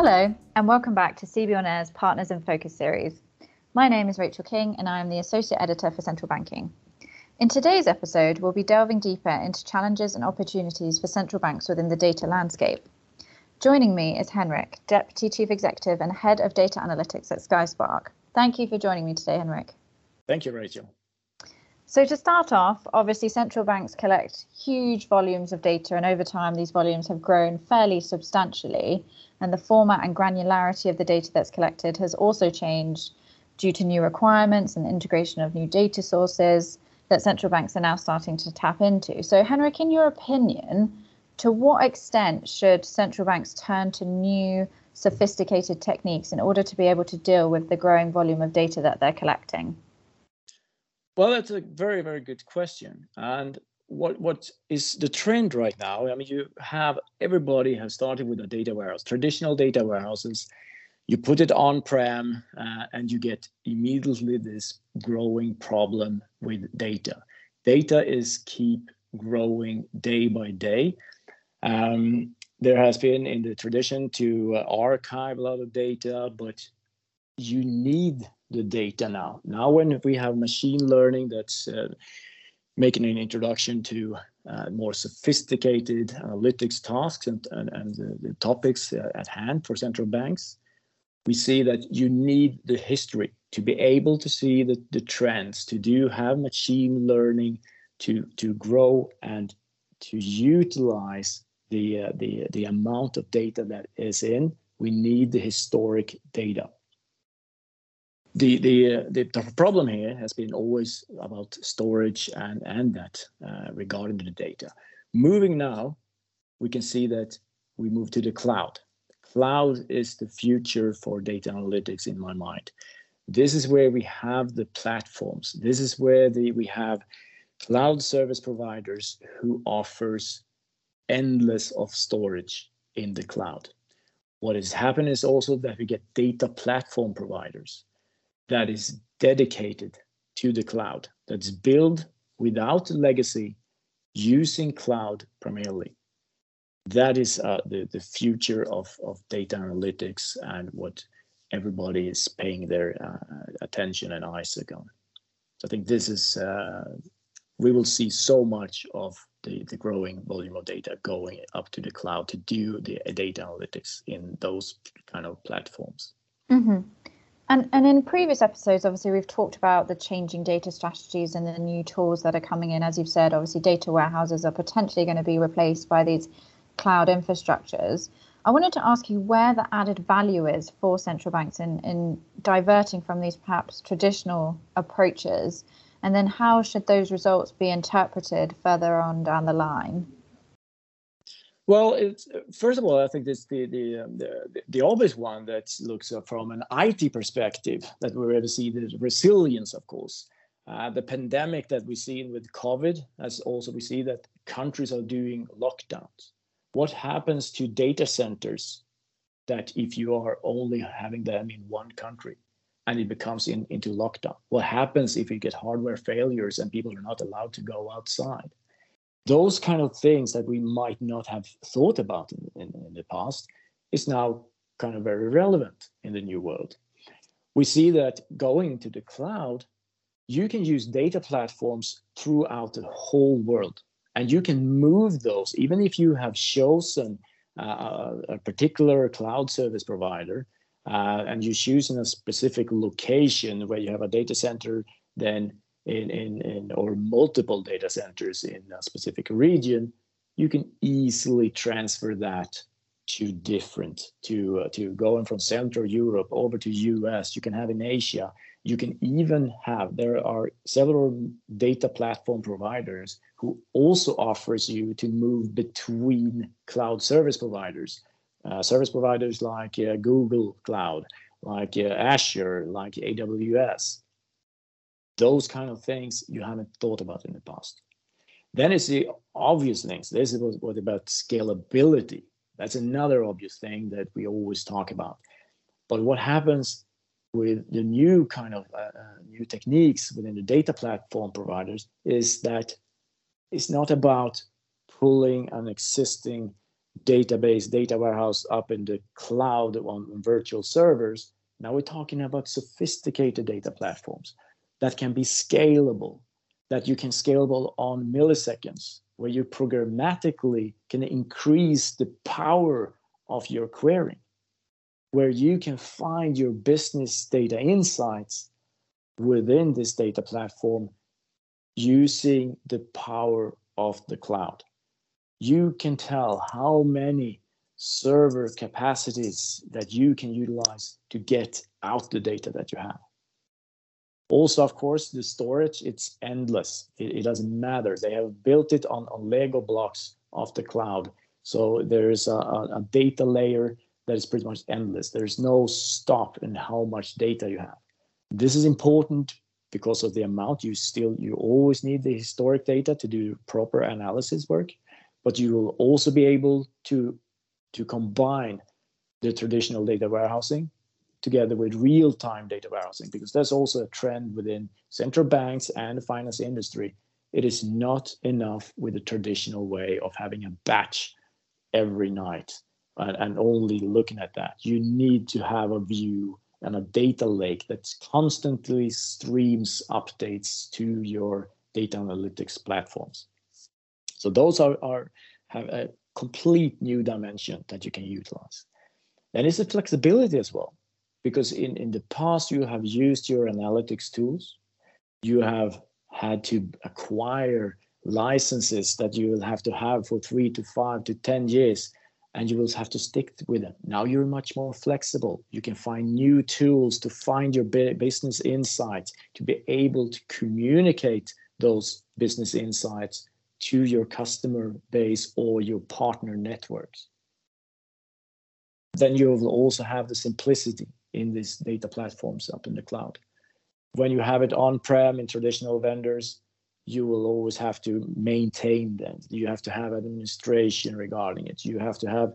Hello, and welcome back to CB on Air's Partners in Focus series. My name is Rachel King, and I am the Associate Editor for Central Banking. In today's episode, we'll be delving deeper into challenges and opportunities for central banks within the data landscape. Joining me is Henrik, Deputy Chief Executive and Head of Data Analytics at SkySpark. Thank you for joining me today, Henrik. Thank you, Rachel. So, to start off, obviously, central banks collect huge volumes of data, and over time, these volumes have grown fairly substantially. And the format and granularity of the data that's collected has also changed due to new requirements and integration of new data sources that central banks are now starting to tap into. So, Henrik, in your opinion, to what extent should central banks turn to new sophisticated techniques in order to be able to deal with the growing volume of data that they're collecting? Well, that's a very, very good question. And what what is the trend right now? I mean, you have everybody has started with a data warehouse, traditional data warehouses. You put it on prem, uh, and you get immediately this growing problem with data. Data is keep growing day by day. Um, there has been in the tradition to uh, archive a lot of data, but you need the data now. Now, when we have machine learning that's uh, making an introduction to uh, more sophisticated analytics tasks and, and, and the, the topics uh, at hand for central banks, we see that you need the history to be able to see the, the trends, to do have machine learning, to, to grow and to utilize the, uh, the, the amount of data that is in. We need the historic data the the, uh, the, the problem here has been always about storage and and that uh, regarding the data. Moving now, we can see that we move to the cloud. Cloud is the future for data analytics in my mind. This is where we have the platforms. This is where the we have cloud service providers who offers endless of storage in the cloud. What has happened is also that we get data platform providers that is dedicated to the cloud, that's built without legacy, using cloud primarily. That is uh, the, the future of, of data analytics and what everybody is paying their uh, attention and eyes on. So I think this is, uh, we will see so much of the, the growing volume of data going up to the cloud to do the data analytics in those kind of platforms. Mm-hmm. And, and in previous episodes, obviously, we've talked about the changing data strategies and the new tools that are coming in. As you've said, obviously, data warehouses are potentially going to be replaced by these cloud infrastructures. I wanted to ask you where the added value is for central banks in, in diverting from these perhaps traditional approaches, and then how should those results be interpreted further on down the line? Well, it's, first of all, I think this the the, um, the the obvious one that looks from an IT perspective that we're able to see the resilience, of course. Uh, the pandemic that we've seen with COVID, as also we see that countries are doing lockdowns. What happens to data centers that if you are only having them in one country and it becomes in, into lockdown? What happens if you get hardware failures and people are not allowed to go outside? Those kind of things that we might not have thought about in, in, in, the past is now kind of very relevant in the new world. We see that going to the cloud, you can use data platforms throughout the whole world, and you can move those even if you have chosen uh, a particular cloud service provider uh, and you choose in a specific location where you have a data center, then in, in, in or multiple data centers in a specific region, you can easily transfer that to different to uh, to going from Central Europe over to US. You can have in Asia. You can even have there are several data platform providers who also offers you to move between cloud service providers, uh, service providers like uh, Google Cloud, like uh, Azure, like AWS those kind of things you haven't thought about in the past. Then it's the obvious things. This is what about scalability. That's another obvious thing that we always talk about. But what happens with the new kind of uh, uh, new techniques within the data platform providers is that it's not about pulling an existing database, data warehouse up in the cloud on, on virtual servers. Now we're talking about sophisticated data platforms that can be scalable, that you can scalable on milliseconds, where you programmatically can increase the power of your querying, where you can find your business data insights within this data platform using the power of the cloud. You can tell how many server capacities that you can utilize to get out the data that you have. Also, of course, the storage, it's endless. It, it doesn't matter. They have built it on, on Lego blocks of the cloud. So there is a, a data layer that is pretty much endless. There's no stop in how much data you have. This is important because of the amount you still you always need the historic data to do proper analysis work but you will also be able to to combine the traditional data warehousing together with real-time data warehousing because that's also a trend within central banks and the finance industry it is not enough with the traditional way of having a batch every night and, and only looking at that you need to have a view and a data lake that constantly streams updates to your data analytics platforms. So those are, are have a complete new dimension that you can utilize. And it's a flexibility as well, because in, in the past you have used your analytics tools, you have had to acquire licenses that you will have to have for three to five to 10 years and you will have to stick with them. Now you're much more flexible. You can find new tools to find your business insights, to be able to communicate those business insights to your customer base or your partner networks. Then you will also have the simplicity in these data platforms up in the cloud. When you have it on-prem in traditional vendors, you will always have to maintain them. You have to have administration regarding it. You have to have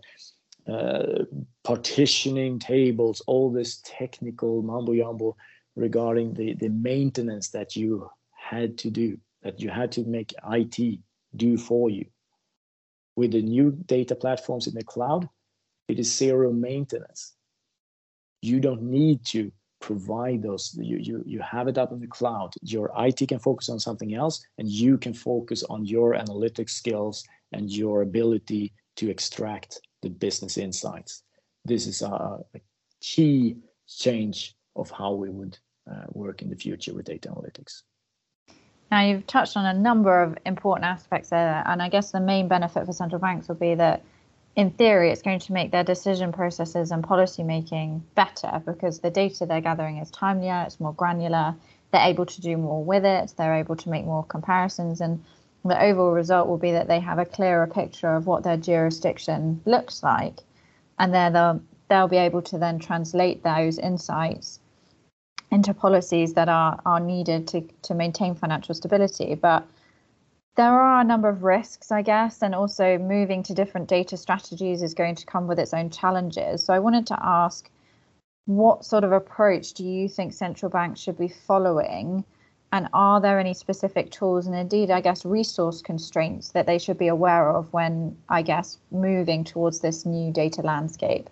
uh, partitioning tables, all this technical mumbo jumbo regarding the, the maintenance that you had to do, that you had to make IT do for you. With the new data platforms in the cloud, it is zero maintenance. You don't need to provide those you, you you have it up in the cloud. Your it can focus on something else and you can focus on your analytic skills and your ability to extract the business insights. This is a, a key change of how we would uh, work in the future with data analytics. Now you've touched on a number of important aspects there and i guess the main benefit for central banks will be that in theory, it's going to make their decision processes and policy making better because the data they're gathering is timelier, it's more granular, they're able to do more with it, they're able to make more comparisons, and the overall result will be that they have a clearer picture of what their jurisdiction looks like, and then they'll they'll be able to then translate those insights into policies that are are needed to to maintain financial stability, but there are a number of risks, I guess, and also moving to different data strategies is going to come with its own challenges. So I wanted to ask what sort of approach do you think central banks should be following? And are there any specific tools and indeed, I guess, resource constraints that they should be aware of when, I guess, moving towards this new data landscape?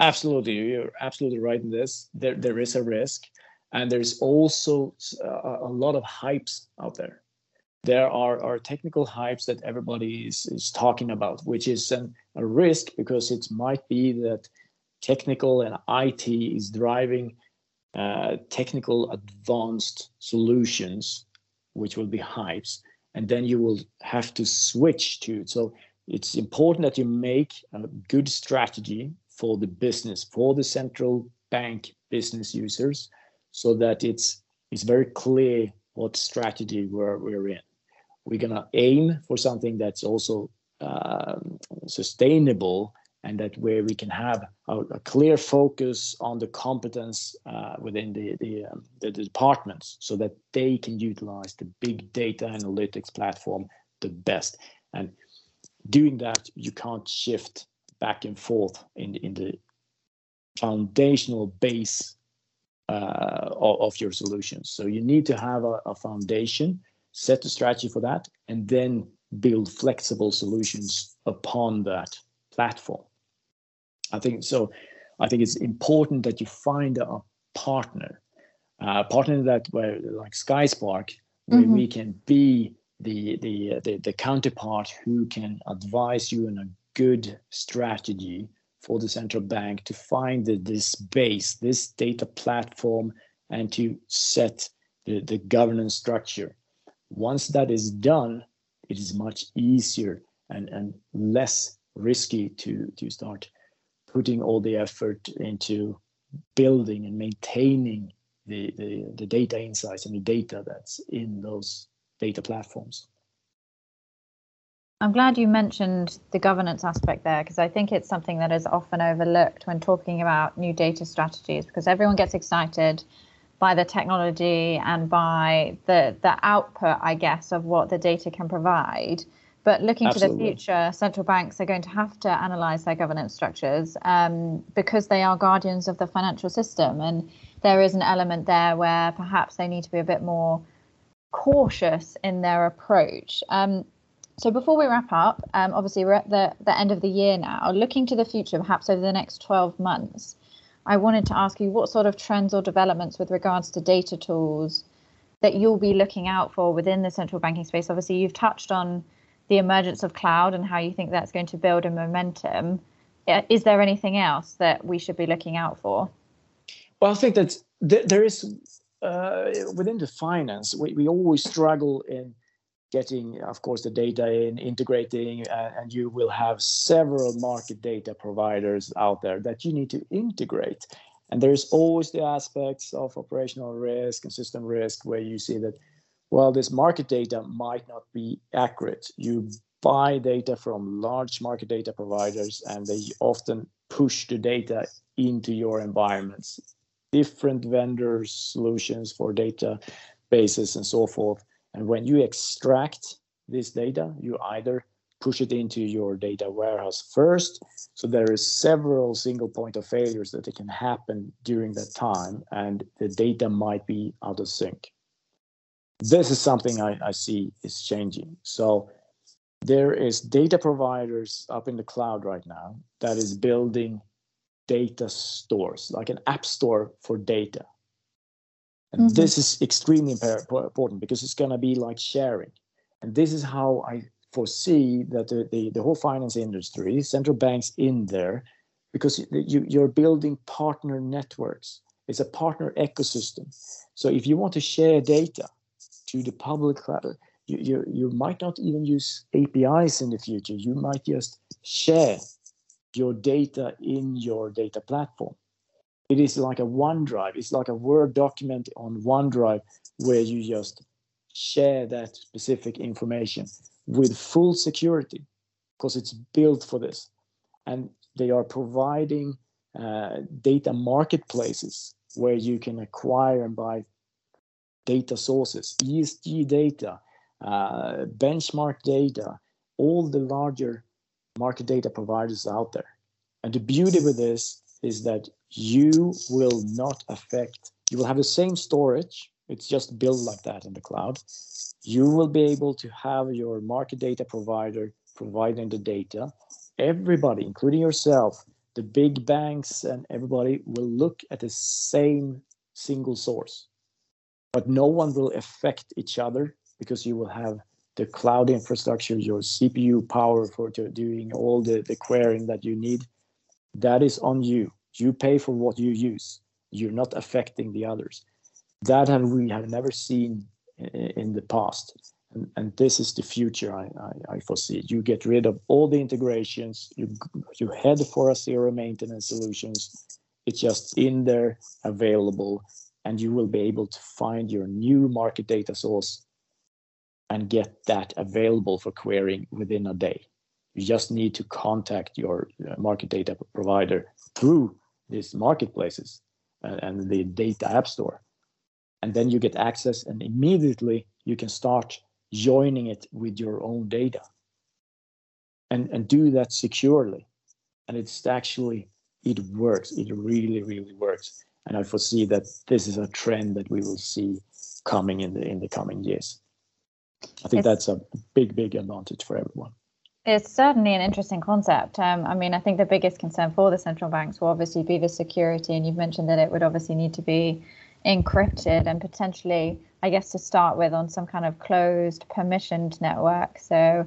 Absolutely. You're absolutely right in this. There, there is a risk. And there's also a, uh, a lot of hypes out there there are, are technical hypes that everybody is, is talking about, which is an, a risk because it might be that technical and IT is driving uh, technical advanced solutions, which will be hypes, and then you will have to switch to it. So it's important that you make a good strategy for the business, for the central bank business users, so that it's it's very clear what strategy we're, we're in we're going to aim for something that's also um, sustainable and that where we can have a, a clear focus on the competence uh, within the the, um, the, departments so that they can utilize the big data analytics platform the best. And doing that you can't shift back and forth in in the foundational base uh, of, of, your solutions so you need to have a, a foundation set a strategy for that, and then build flexible solutions upon that platform. I think so. I think it's important that you find a partner, a partner that where like SkySpark, where mm-hmm. we can be the, the the the counterpart who can advise you on a good strategy for the central bank to find the, this base, this data platform, and to set the, the governance structure. Once that is done, it is much easier and, and less risky to, to start putting all the effort into building and maintaining the, the, the data insights and the data that's in those data platforms. I'm glad you mentioned the governance aspect there because I think it's something that is often overlooked when talking about new data strategies because everyone gets excited by the technology and by the the output, I guess, of what the data can provide. But looking Absolutely. to the future, central banks are going to have to analyze their governance structures um, because they are guardians of the financial system. And there is an element there where perhaps they need to be a bit more cautious in their approach. Um, so before we wrap up, um, obviously we're at the, the end of the year now. Looking to the future, perhaps over the next 12 months, I wanted to ask you what sort of trends or developments with regards to data tools that you'll be looking out for within the central banking space. Obviously, you've touched on the emergence of cloud and how you think that's going to build a momentum. Is there anything else that we should be looking out for? Well, I think that there is uh, within the finance, we, we always struggle in getting, of course, the data in, integrating, uh, and you will have several market data providers out there that you need to integrate. And there's always the aspects of operational risk and system risk where you see that well, this market data might not be accurate. You buy data from large market data providers, and they often push the data into your environments. Different vendors, solutions for data bases, and so forth. And when you extract this data, you either push it into your data warehouse first. So there is several single point of failures that can happen during that time, and the data might be out of sync this is something I, I see is changing. So there is data providers up in the cloud right now that is building data stores, like an app store for data. And mm-hmm. this is extremely important because it's going to be like sharing. And this is how I foresee that the, the, the whole finance industry, central banks in there, because you, you're building partner networks. It's a partner ecosystem. So if you want to share data, to the public cloud. You, you, you might not even use APIs in the future. You might just share your data in your data platform. It is like a OneDrive. It's like a Word document on OneDrive where you just share that specific information with full security because it's built for this. And they are providing uh, data marketplaces where you can acquire and buy data sources, ESG data, uh, benchmark data, all the larger market data providers out there. And the beauty with this is that you will not affect, you will have the same storage. It's just built like that in the cloud. You will be able to have your market data provider providing the data. Everybody, including yourself, the big banks and everybody will look at the same single source but no one will affect each other because you will have the cloud infrastructure, your CPU power for doing all the, the querying that you need. That is on you. You pay for what you use. You're not affecting the others. That have we have never seen in the past. And, and this is the future I, I, I, foresee. You get rid of all the integrations. You you head for a zero maintenance solutions. It's just in there, available, and you will be able to find your new market data source and get that available for querying within a day. You just need to contact your uh, market data provider through these marketplaces and the data app store. And then you get access, and immediately you can start joining it with your own data and, and do that securely. And it's actually, it works. It really, really works and I foresee that this is a trend that we will see coming in the in the coming years. I think it's, that's a big, big advantage for everyone. It's certainly an interesting concept. Um, I mean, I think the biggest concern for the central banks will obviously be the security, and you've mentioned that it would obviously need to be encrypted and potentially, I guess, to start with, on some kind of closed, permissioned network. So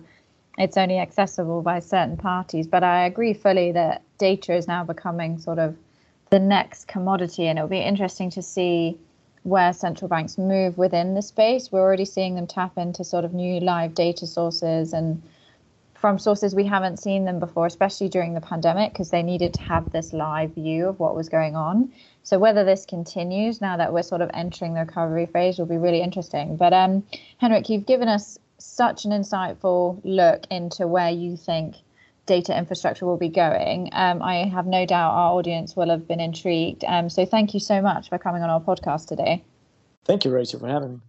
it's only accessible by certain parties. But I agree fully that data is now becoming sort of the next commodity, and it'll be interesting to see where central banks move within the space. We're already seeing them tap into sort of new live data sources and from sources we haven't seen them before, especially during the pandemic, because they needed to have this live view of what was going on. So whether this continues now that we're sort of entering the recovery phase will be really interesting. But um, Henrik, you've given us such an insightful look into where you think data infrastructure will be going. Um, I have no doubt our audience will have been intrigued. Um, so thank you so much for coming on our podcast today. Thank you, Rachel, for having me.